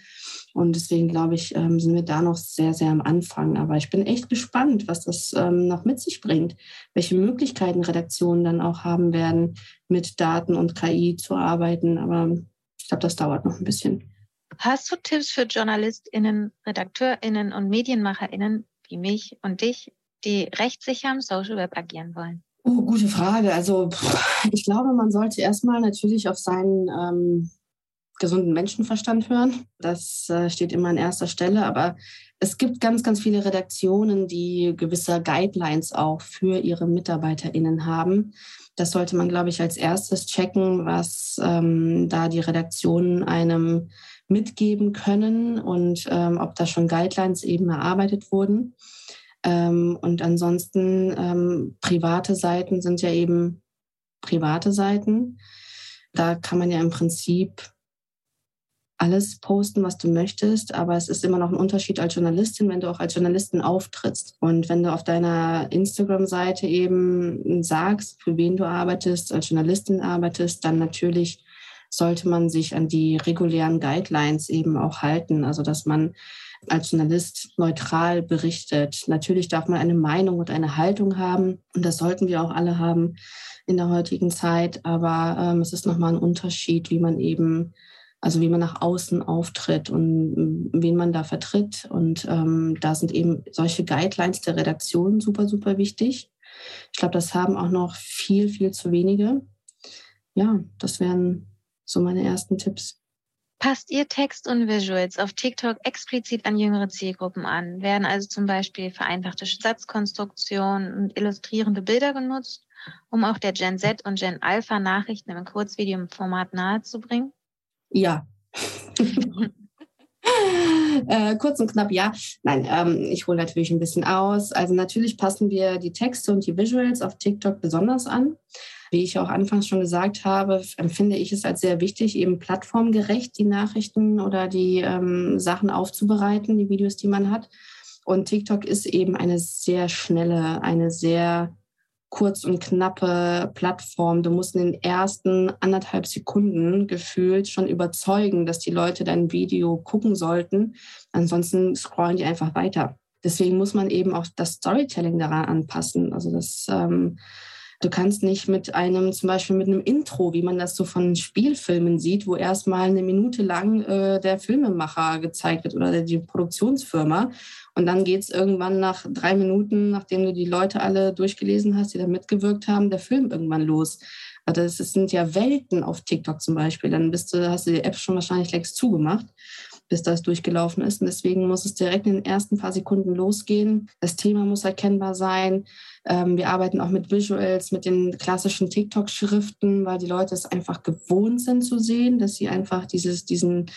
Und deswegen glaube ich, ähm, sind wir da noch sehr, sehr am Anfang. Aber ich bin echt gespannt, was das ähm, noch mit sich bringt, welche Möglichkeiten Redaktionen dann auch haben werden, mit Daten und KI zu arbeiten. Aber ich glaube, das dauert noch ein bisschen. Hast du Tipps für JournalistInnen, RedakteurInnen und MedienmacherInnen wie mich und dich, die rechtssicher im Social Web agieren wollen? Oh, gute Frage. Also ich glaube, man sollte erstmal natürlich auf seinen ähm, gesunden Menschenverstand hören. Das äh, steht immer an erster Stelle. Aber es gibt ganz, ganz viele Redaktionen, die gewisse Guidelines auch für ihre MitarbeiterInnen haben. Das sollte man, glaube ich, als erstes checken, was ähm, da die Redaktionen einem mitgeben können und ähm, ob da schon Guidelines eben erarbeitet wurden. Ähm, und ansonsten ähm, private Seiten sind ja eben private Seiten. Da kann man ja im Prinzip alles posten, was du möchtest, aber es ist immer noch ein Unterschied als Journalistin, wenn du auch als Journalistin auftrittst. Und wenn du auf deiner Instagram-Seite eben sagst, für wen du arbeitest, als Journalistin arbeitest, dann natürlich sollte man sich an die regulären Guidelines eben auch halten. Also dass man als Journalist neutral berichtet. Natürlich darf man eine Meinung und eine Haltung haben und das sollten wir auch alle haben in der heutigen Zeit. Aber ähm, es ist nochmal ein Unterschied, wie man eben, also wie man nach außen auftritt und ähm, wen man da vertritt. Und ähm, da sind eben solche Guidelines der Redaktion super, super wichtig. Ich glaube, das haben auch noch viel, viel zu wenige. Ja, das wären so meine ersten Tipps. Passt ihr Text und Visuals auf TikTok explizit an jüngere Zielgruppen an? Werden also zum Beispiel vereinfachte Satzkonstruktionen und illustrierende Bilder genutzt, um auch der Gen Z und Gen Alpha Nachrichten im Kurzvideo-Format nahezubringen? Ja. [laughs] [laughs] äh, kurz und knapp, ja. Nein, ähm, ich hole natürlich ein bisschen aus. Also natürlich passen wir die Texte und die Visuals auf TikTok besonders an. Wie ich auch anfangs schon gesagt habe, empfinde ich es als sehr wichtig, eben plattformgerecht die Nachrichten oder die ähm, Sachen aufzubereiten, die Videos, die man hat. Und TikTok ist eben eine sehr schnelle, eine sehr kurz und knappe Plattform. Du musst in den ersten anderthalb Sekunden gefühlt schon überzeugen, dass die Leute dein Video gucken sollten. Ansonsten scrollen die einfach weiter. Deswegen muss man eben auch das Storytelling daran anpassen. Also das ähm, Du kannst nicht mit einem, zum Beispiel mit einem Intro, wie man das so von Spielfilmen sieht, wo erstmal eine Minute lang äh, der Filmemacher gezeigt wird oder die Produktionsfirma. Und dann geht es irgendwann nach drei Minuten, nachdem du die Leute alle durchgelesen hast, die da mitgewirkt haben, der Film irgendwann los. Also das sind ja Welten auf TikTok zum Beispiel. Dann bist du, hast du die App schon wahrscheinlich längst zugemacht bis das durchgelaufen ist. Und deswegen muss es direkt in den ersten paar Sekunden losgehen. Das Thema muss erkennbar sein. Ähm, wir arbeiten auch mit Visuals, mit den klassischen TikTok-Schriften, weil die Leute es einfach gewohnt sind zu sehen, dass sie einfach dieses, diesen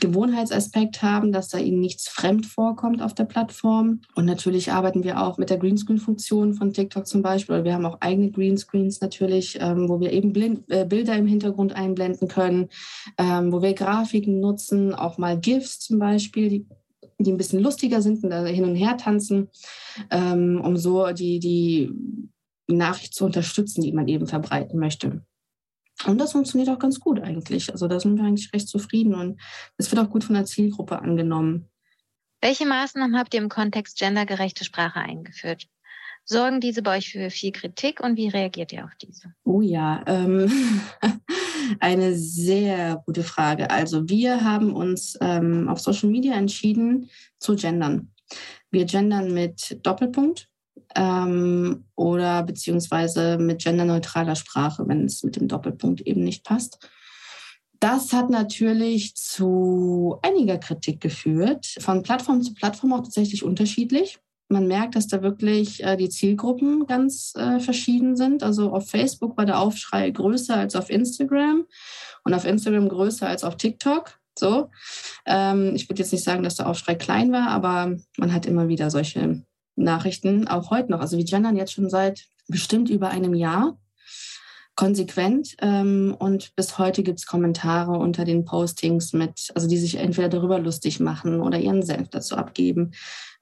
Gewohnheitsaspekt haben, dass da ihnen nichts fremd vorkommt auf der Plattform. Und natürlich arbeiten wir auch mit der Greenscreen-Funktion von TikTok zum Beispiel. Oder wir haben auch eigene Greenscreens natürlich, ähm, wo wir eben blind, äh, Bilder im Hintergrund einblenden können, ähm, wo wir Grafiken nutzen, auch mal GIFs zum Beispiel, die die ein bisschen lustiger sind und da hin und her tanzen, ähm, um so die, die Nachricht zu unterstützen, die man eben verbreiten möchte. Und das funktioniert auch ganz gut eigentlich. Also da sind wir eigentlich recht zufrieden und es wird auch gut von der Zielgruppe angenommen. Welche Maßnahmen habt ihr im Kontext gendergerechte Sprache eingeführt? Sorgen diese bei euch für viel Kritik und wie reagiert ihr auf diese? Oh ja, ähm, [laughs] eine sehr gute Frage. Also wir haben uns ähm, auf Social Media entschieden zu gendern. Wir gendern mit Doppelpunkt ähm, oder beziehungsweise mit genderneutraler Sprache, wenn es mit dem Doppelpunkt eben nicht passt. Das hat natürlich zu einiger Kritik geführt, von Plattform zu Plattform auch tatsächlich unterschiedlich. Man merkt, dass da wirklich äh, die Zielgruppen ganz äh, verschieden sind. Also auf Facebook war der Aufschrei größer als auf Instagram und auf Instagram größer als auf TikTok. So, ähm, ich würde jetzt nicht sagen, dass der Aufschrei klein war, aber man hat immer wieder solche Nachrichten, auch heute noch. Also wir gendern jetzt schon seit bestimmt über einem Jahr konsequent ähm, und bis heute gibt es Kommentare unter den Postings mit, also die sich entweder darüber lustig machen oder ihren Senf dazu abgeben,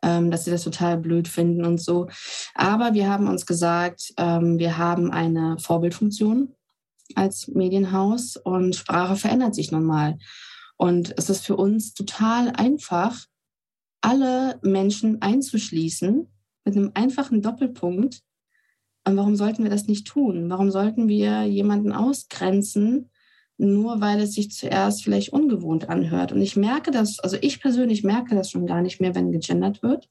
ähm, dass sie das total blöd finden und so. Aber wir haben uns gesagt, ähm, wir haben eine Vorbildfunktion als Medienhaus und Sprache verändert sich nun mal. Und es ist für uns total einfach, alle Menschen einzuschließen mit einem einfachen Doppelpunkt. Und warum sollten wir das nicht tun? Warum sollten wir jemanden ausgrenzen, nur weil es sich zuerst vielleicht ungewohnt anhört? Und ich merke das, also ich persönlich merke das schon gar nicht mehr, wenn gegendert wird.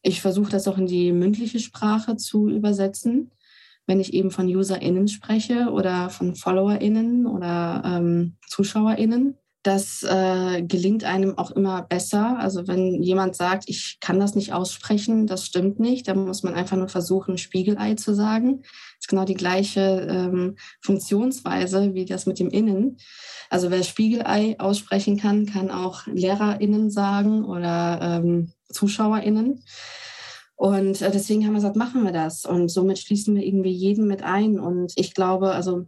Ich versuche das auch in die mündliche Sprache zu übersetzen, wenn ich eben von UserInnen spreche oder von FollowerInnen oder ähm, ZuschauerInnen das äh, gelingt einem auch immer besser. Also wenn jemand sagt, ich kann das nicht aussprechen, das stimmt nicht, dann muss man einfach nur versuchen, Spiegelei zu sagen. Das ist genau die gleiche ähm, Funktionsweise wie das mit dem Innen. Also wer Spiegelei aussprechen kann, kann auch LehrerInnen sagen oder ähm, ZuschauerInnen. Und äh, deswegen haben wir gesagt, machen wir das. Und somit schließen wir irgendwie jeden mit ein. Und ich glaube, also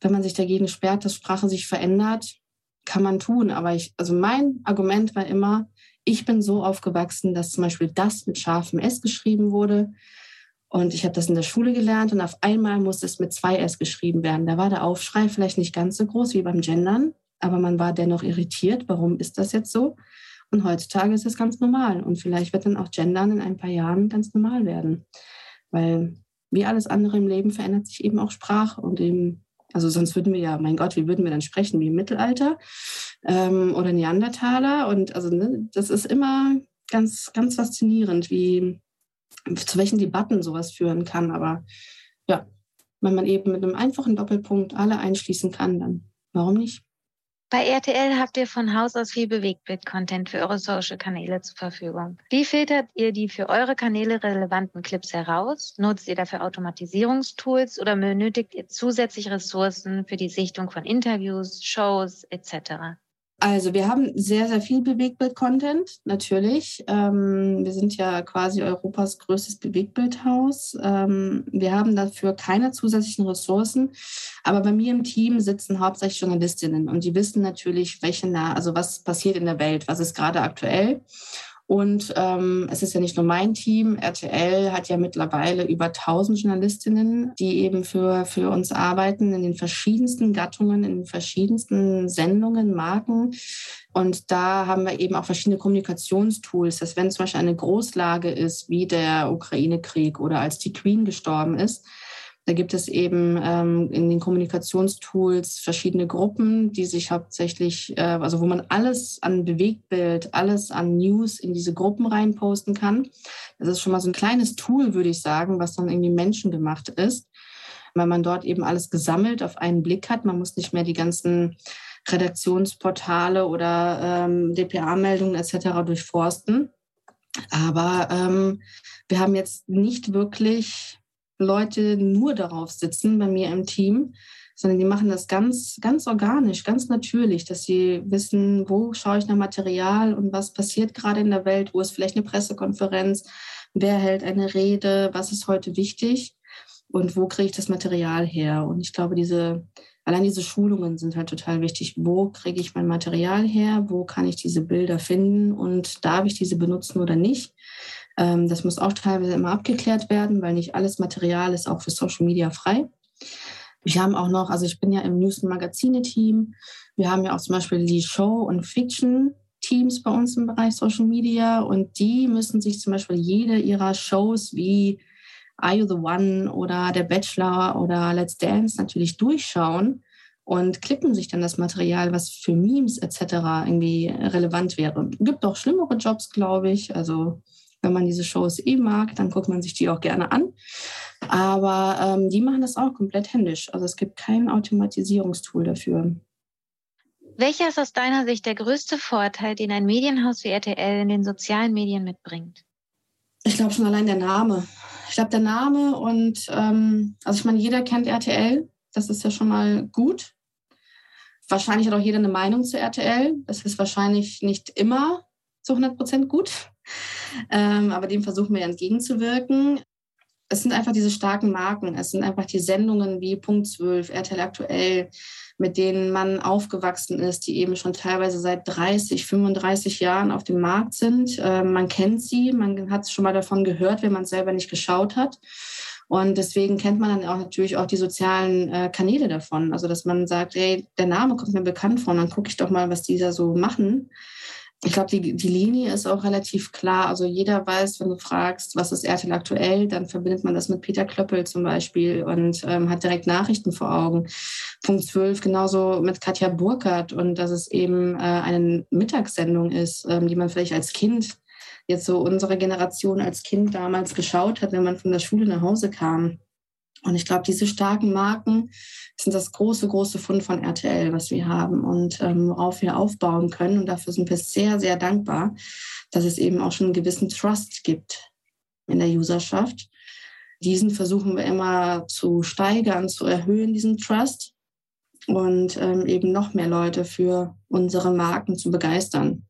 wenn man sich dagegen sperrt, dass Sprache sich verändert, kann man tun. Aber ich, also mein Argument war immer, ich bin so aufgewachsen, dass zum Beispiel das mit scharfem S geschrieben wurde. Und ich habe das in der Schule gelernt und auf einmal musste es mit zwei S geschrieben werden. Da war der Aufschrei vielleicht nicht ganz so groß wie beim Gendern, aber man war dennoch irritiert. Warum ist das jetzt so? Und heutzutage ist es ganz normal. Und vielleicht wird dann auch Gendern in ein paar Jahren ganz normal werden. Weil wie alles andere im Leben verändert sich eben auch Sprache und eben also sonst würden wir ja, mein Gott, wie würden wir dann sprechen? Wie im Mittelalter ähm, oder Neandertaler? Und also ne, das ist immer ganz, ganz faszinierend, wie zu welchen Debatten sowas führen kann. Aber ja, wenn man eben mit einem einfachen Doppelpunkt alle einschließen kann, dann warum nicht? Bei RTL habt ihr von Haus aus viel Bewegtbild-Content für eure Social-Kanäle zur Verfügung. Wie filtert ihr die für eure Kanäle relevanten Clips heraus? Nutzt ihr dafür Automatisierungstools oder benötigt ihr zusätzliche Ressourcen für die Sichtung von Interviews, Shows etc.? Also wir haben sehr, sehr viel Bewegtbild-Content, natürlich. Ähm, wir sind ja quasi Europas größtes Bewegtbildhaus. Ähm, wir haben dafür keine zusätzlichen Ressourcen. Aber bei mir im Team sitzen hauptsächlich Journalistinnen und die wissen natürlich, welche, also was passiert in der Welt, was ist gerade aktuell. Und ähm, es ist ja nicht nur mein Team. RTL hat ja mittlerweile über 1000 Journalistinnen, die eben für, für uns arbeiten in den verschiedensten Gattungen, in den verschiedensten Sendungen, Marken. Und da haben wir eben auch verschiedene Kommunikationstools, dass wenn zum Beispiel eine Großlage ist, wie der Ukraine-Krieg oder als die Queen gestorben ist, da gibt es eben ähm, in den Kommunikationstools verschiedene Gruppen, die sich hauptsächlich, äh, also wo man alles an Bewegtbild, alles an News in diese Gruppen reinposten kann. Das ist schon mal so ein kleines Tool, würde ich sagen, was dann irgendwie menschengemacht ist, weil man dort eben alles gesammelt auf einen Blick hat. Man muss nicht mehr die ganzen Redaktionsportale oder ähm, DPA-Meldungen etc. durchforsten. Aber ähm, wir haben jetzt nicht wirklich Leute nur darauf sitzen bei mir im Team, sondern die machen das ganz, ganz organisch, ganz natürlich, dass sie wissen, wo schaue ich nach Material und was passiert gerade in der Welt, wo ist vielleicht eine Pressekonferenz, wer hält eine Rede, was ist heute wichtig und wo kriege ich das Material her. Und ich glaube, diese, allein diese Schulungen sind halt total wichtig. Wo kriege ich mein Material her? Wo kann ich diese Bilder finden und darf ich diese benutzen oder nicht? Ähm, das muss auch teilweise immer abgeklärt werden, weil nicht alles Material ist auch für Social Media frei. Wir haben auch noch, also ich bin ja im News- und Magazine-Team. Wir haben ja auch zum Beispiel die Show- und Fiction-Teams bei uns im Bereich Social Media und die müssen sich zum Beispiel jede ihrer Shows wie Are You the One oder Der Bachelor oder Let's Dance natürlich durchschauen und klippen sich dann das Material, was für Memes etc. irgendwie relevant wäre. Es gibt auch schlimmere Jobs, glaube ich. Also wenn man diese Shows eh mag, dann guckt man sich die auch gerne an. Aber ähm, die machen das auch komplett händisch. Also es gibt kein Automatisierungstool dafür. Welcher ist aus deiner Sicht der größte Vorteil, den ein Medienhaus wie RTL in den sozialen Medien mitbringt? Ich glaube schon allein der Name. Ich glaube der Name und ähm, also ich meine, jeder kennt RTL. Das ist ja schon mal gut. Wahrscheinlich hat auch jeder eine Meinung zu RTL. Das ist wahrscheinlich nicht immer zu 100 Prozent gut. Ähm, aber dem versuchen wir entgegenzuwirken. Es sind einfach diese starken Marken. Es sind einfach die Sendungen wie Punkt 12, RTL aktuell, mit denen man aufgewachsen ist, die eben schon teilweise seit 30, 35 Jahren auf dem Markt sind. Ähm, man kennt sie, man hat schon mal davon gehört, wenn man es selber nicht geschaut hat. Und deswegen kennt man dann auch natürlich auch die sozialen äh, Kanäle davon. Also, dass man sagt, ey, der Name kommt mir bekannt vor, dann gucke ich doch mal, was die da so machen ich glaube, die, die Linie ist auch relativ klar. Also jeder weiß, wenn du fragst, was ist RTL aktuell, dann verbindet man das mit Peter Klöppel zum Beispiel und ähm, hat direkt Nachrichten vor Augen. Punkt 12 genauso mit Katja Burkhardt und dass es eben äh, eine Mittagssendung ist, ähm, die man vielleicht als Kind, jetzt so unsere Generation als Kind damals geschaut hat, wenn man von der Schule nach Hause kam. Und ich glaube, diese starken Marken sind das große, große Fund von RTL, was wir haben und ähm, worauf wir aufbauen können. Und dafür sind wir sehr, sehr dankbar, dass es eben auch schon einen gewissen Trust gibt in der Userschaft. Diesen versuchen wir immer zu steigern, zu erhöhen, diesen Trust und ähm, eben noch mehr Leute für unsere Marken zu begeistern.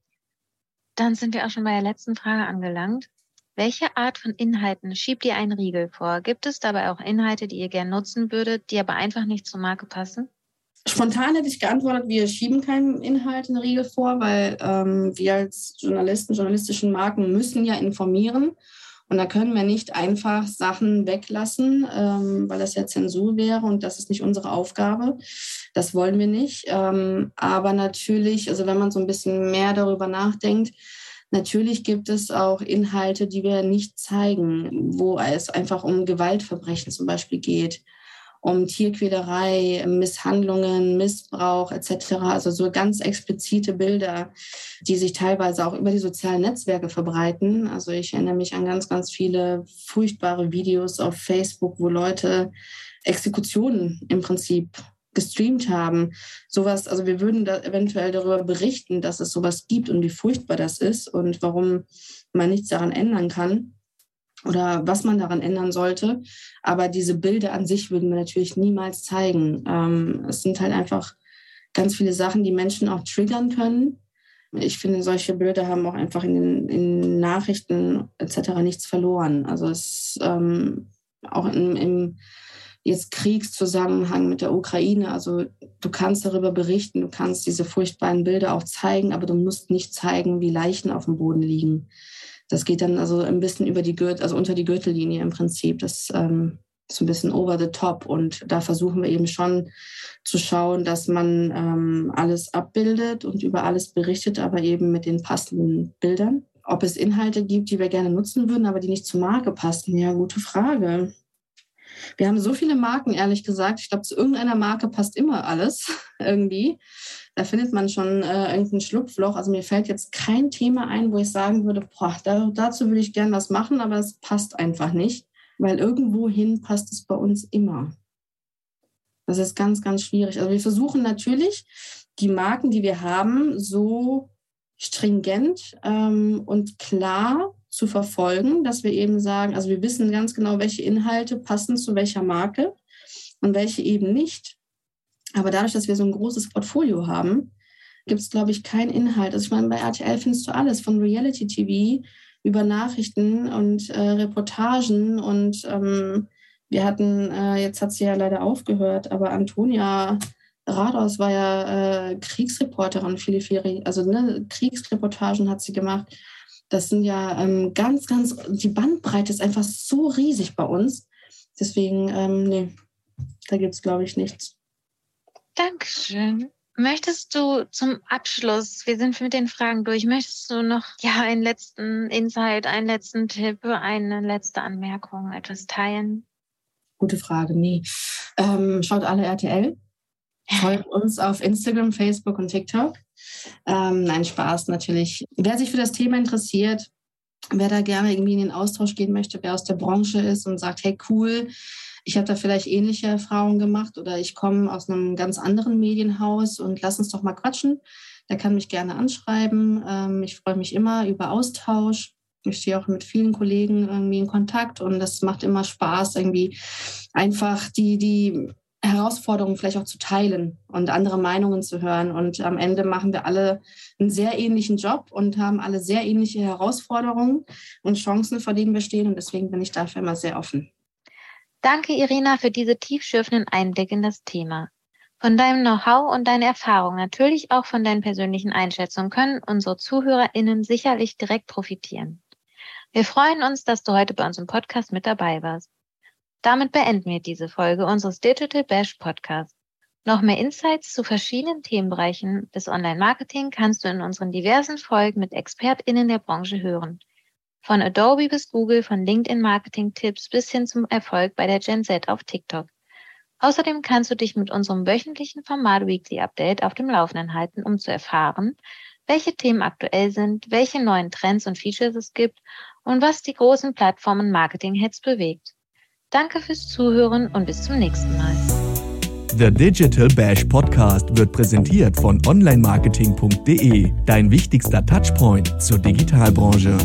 Dann sind wir auch schon bei der letzten Frage angelangt. Welche Art von Inhalten schiebt ihr einen Riegel vor? Gibt es dabei auch Inhalte, die ihr gern nutzen würdet, die aber einfach nicht zur Marke passen? Spontan hätte ich geantwortet, wir schieben keinen Inhalt einen Riegel vor, weil ähm, wir als Journalisten, journalistischen Marken müssen ja informieren. Und da können wir nicht einfach Sachen weglassen, ähm, weil das ja Zensur wäre und das ist nicht unsere Aufgabe. Das wollen wir nicht. Ähm, aber natürlich, also wenn man so ein bisschen mehr darüber nachdenkt, Natürlich gibt es auch Inhalte, die wir nicht zeigen, wo es einfach um Gewaltverbrechen zum Beispiel geht, um Tierquälerei, Misshandlungen, Missbrauch etc. Also so ganz explizite Bilder, die sich teilweise auch über die sozialen Netzwerke verbreiten. Also ich erinnere mich an ganz, ganz viele furchtbare Videos auf Facebook, wo Leute Exekutionen im Prinzip gestreamt haben. Sowas, also wir würden da eventuell darüber berichten, dass es sowas gibt und wie furchtbar das ist und warum man nichts daran ändern kann oder was man daran ändern sollte. Aber diese Bilder an sich würden wir natürlich niemals zeigen. Ähm, es sind halt einfach ganz viele Sachen, die Menschen auch triggern können. Ich finde, solche Bilder haben auch einfach in den in Nachrichten etc. nichts verloren. Also es ähm, auch im, im jetzt Kriegszusammenhang mit der Ukraine. Also du kannst darüber berichten, du kannst diese furchtbaren Bilder auch zeigen, aber du musst nicht zeigen, wie Leichen auf dem Boden liegen. Das geht dann also ein bisschen über die Gürtel, also unter die Gürtellinie im Prinzip. Das ähm, ist ein bisschen over the top. Und da versuchen wir eben schon zu schauen, dass man ähm, alles abbildet und über alles berichtet, aber eben mit den passenden Bildern. Ob es Inhalte gibt, die wir gerne nutzen würden, aber die nicht zur Marke passen, ja, gute Frage. Wir haben so viele Marken, ehrlich gesagt. Ich glaube, zu irgendeiner Marke passt immer alles [laughs] irgendwie. Da findet man schon äh, irgendein Schlupfloch. Also mir fällt jetzt kein Thema ein, wo ich sagen würde, boah, da, dazu würde ich gern was machen, aber es passt einfach nicht, weil irgendwohin passt es bei uns immer. Das ist ganz, ganz schwierig. Also wir versuchen natürlich, die Marken, die wir haben, so stringent ähm, und klar zu verfolgen, dass wir eben sagen, also wir wissen ganz genau, welche Inhalte passen zu welcher Marke und welche eben nicht. Aber dadurch, dass wir so ein großes Portfolio haben, gibt es, glaube ich, keinen Inhalt. Also ich meine, bei RTL findest du alles, von Reality TV über Nachrichten und äh, Reportagen. Und ähm, wir hatten, äh, jetzt hat sie ja leider aufgehört, aber Antonia Rados war ja äh, Kriegsreporterin, viele, viele, also ne, Kriegsreportagen hat sie gemacht. Das sind ja ähm, ganz, ganz, die Bandbreite ist einfach so riesig bei uns. Deswegen, ähm, nee, da gibt es, glaube ich, nichts. Dankeschön. Möchtest du zum Abschluss, wir sind mit den Fragen durch, möchtest du noch ja einen letzten Insight, einen letzten Tipp, eine letzte Anmerkung, etwas teilen? Gute Frage, nee. Ähm, schaut alle RTL. [laughs] Folgt uns auf Instagram, Facebook und TikTok. Ähm, nein, Spaß natürlich. Wer sich für das Thema interessiert, wer da gerne irgendwie in den Austausch gehen möchte, wer aus der Branche ist und sagt, hey cool, ich habe da vielleicht ähnliche Erfahrungen gemacht oder ich komme aus einem ganz anderen Medienhaus und lass uns doch mal quatschen. Der kann mich gerne anschreiben. Ähm, ich freue mich immer über Austausch. Ich stehe auch mit vielen Kollegen irgendwie in Kontakt und das macht immer Spaß, irgendwie einfach die, die Herausforderungen vielleicht auch zu teilen und andere Meinungen zu hören. Und am Ende machen wir alle einen sehr ähnlichen Job und haben alle sehr ähnliche Herausforderungen und Chancen, vor denen wir stehen. Und deswegen bin ich dafür immer sehr offen. Danke, Irina, für diese tiefschürfenden Einblicke in das Thema. Von deinem Know-how und deiner Erfahrung, natürlich auch von deinen persönlichen Einschätzungen, können unsere ZuhörerInnen sicherlich direkt profitieren. Wir freuen uns, dass du heute bei unserem Podcast mit dabei warst. Damit beenden wir diese Folge unseres Digital Bash Podcasts. Noch mehr Insights zu verschiedenen Themenbereichen des Online-Marketing kannst du in unseren diversen Folgen mit ExpertInnen der Branche hören. Von Adobe bis Google, von LinkedIn-Marketing-Tipps bis hin zum Erfolg bei der Gen Z auf TikTok. Außerdem kannst du dich mit unserem wöchentlichen Format Weekly Update auf dem Laufenden halten, um zu erfahren, welche Themen aktuell sind, welche neuen Trends und Features es gibt und was die großen Plattformen Marketing-Hits bewegt. Danke fürs Zuhören und bis zum nächsten Mal. The Digital Bash Podcast wird präsentiert von onlinemarketing.de, dein wichtigster Touchpoint zur Digitalbranche.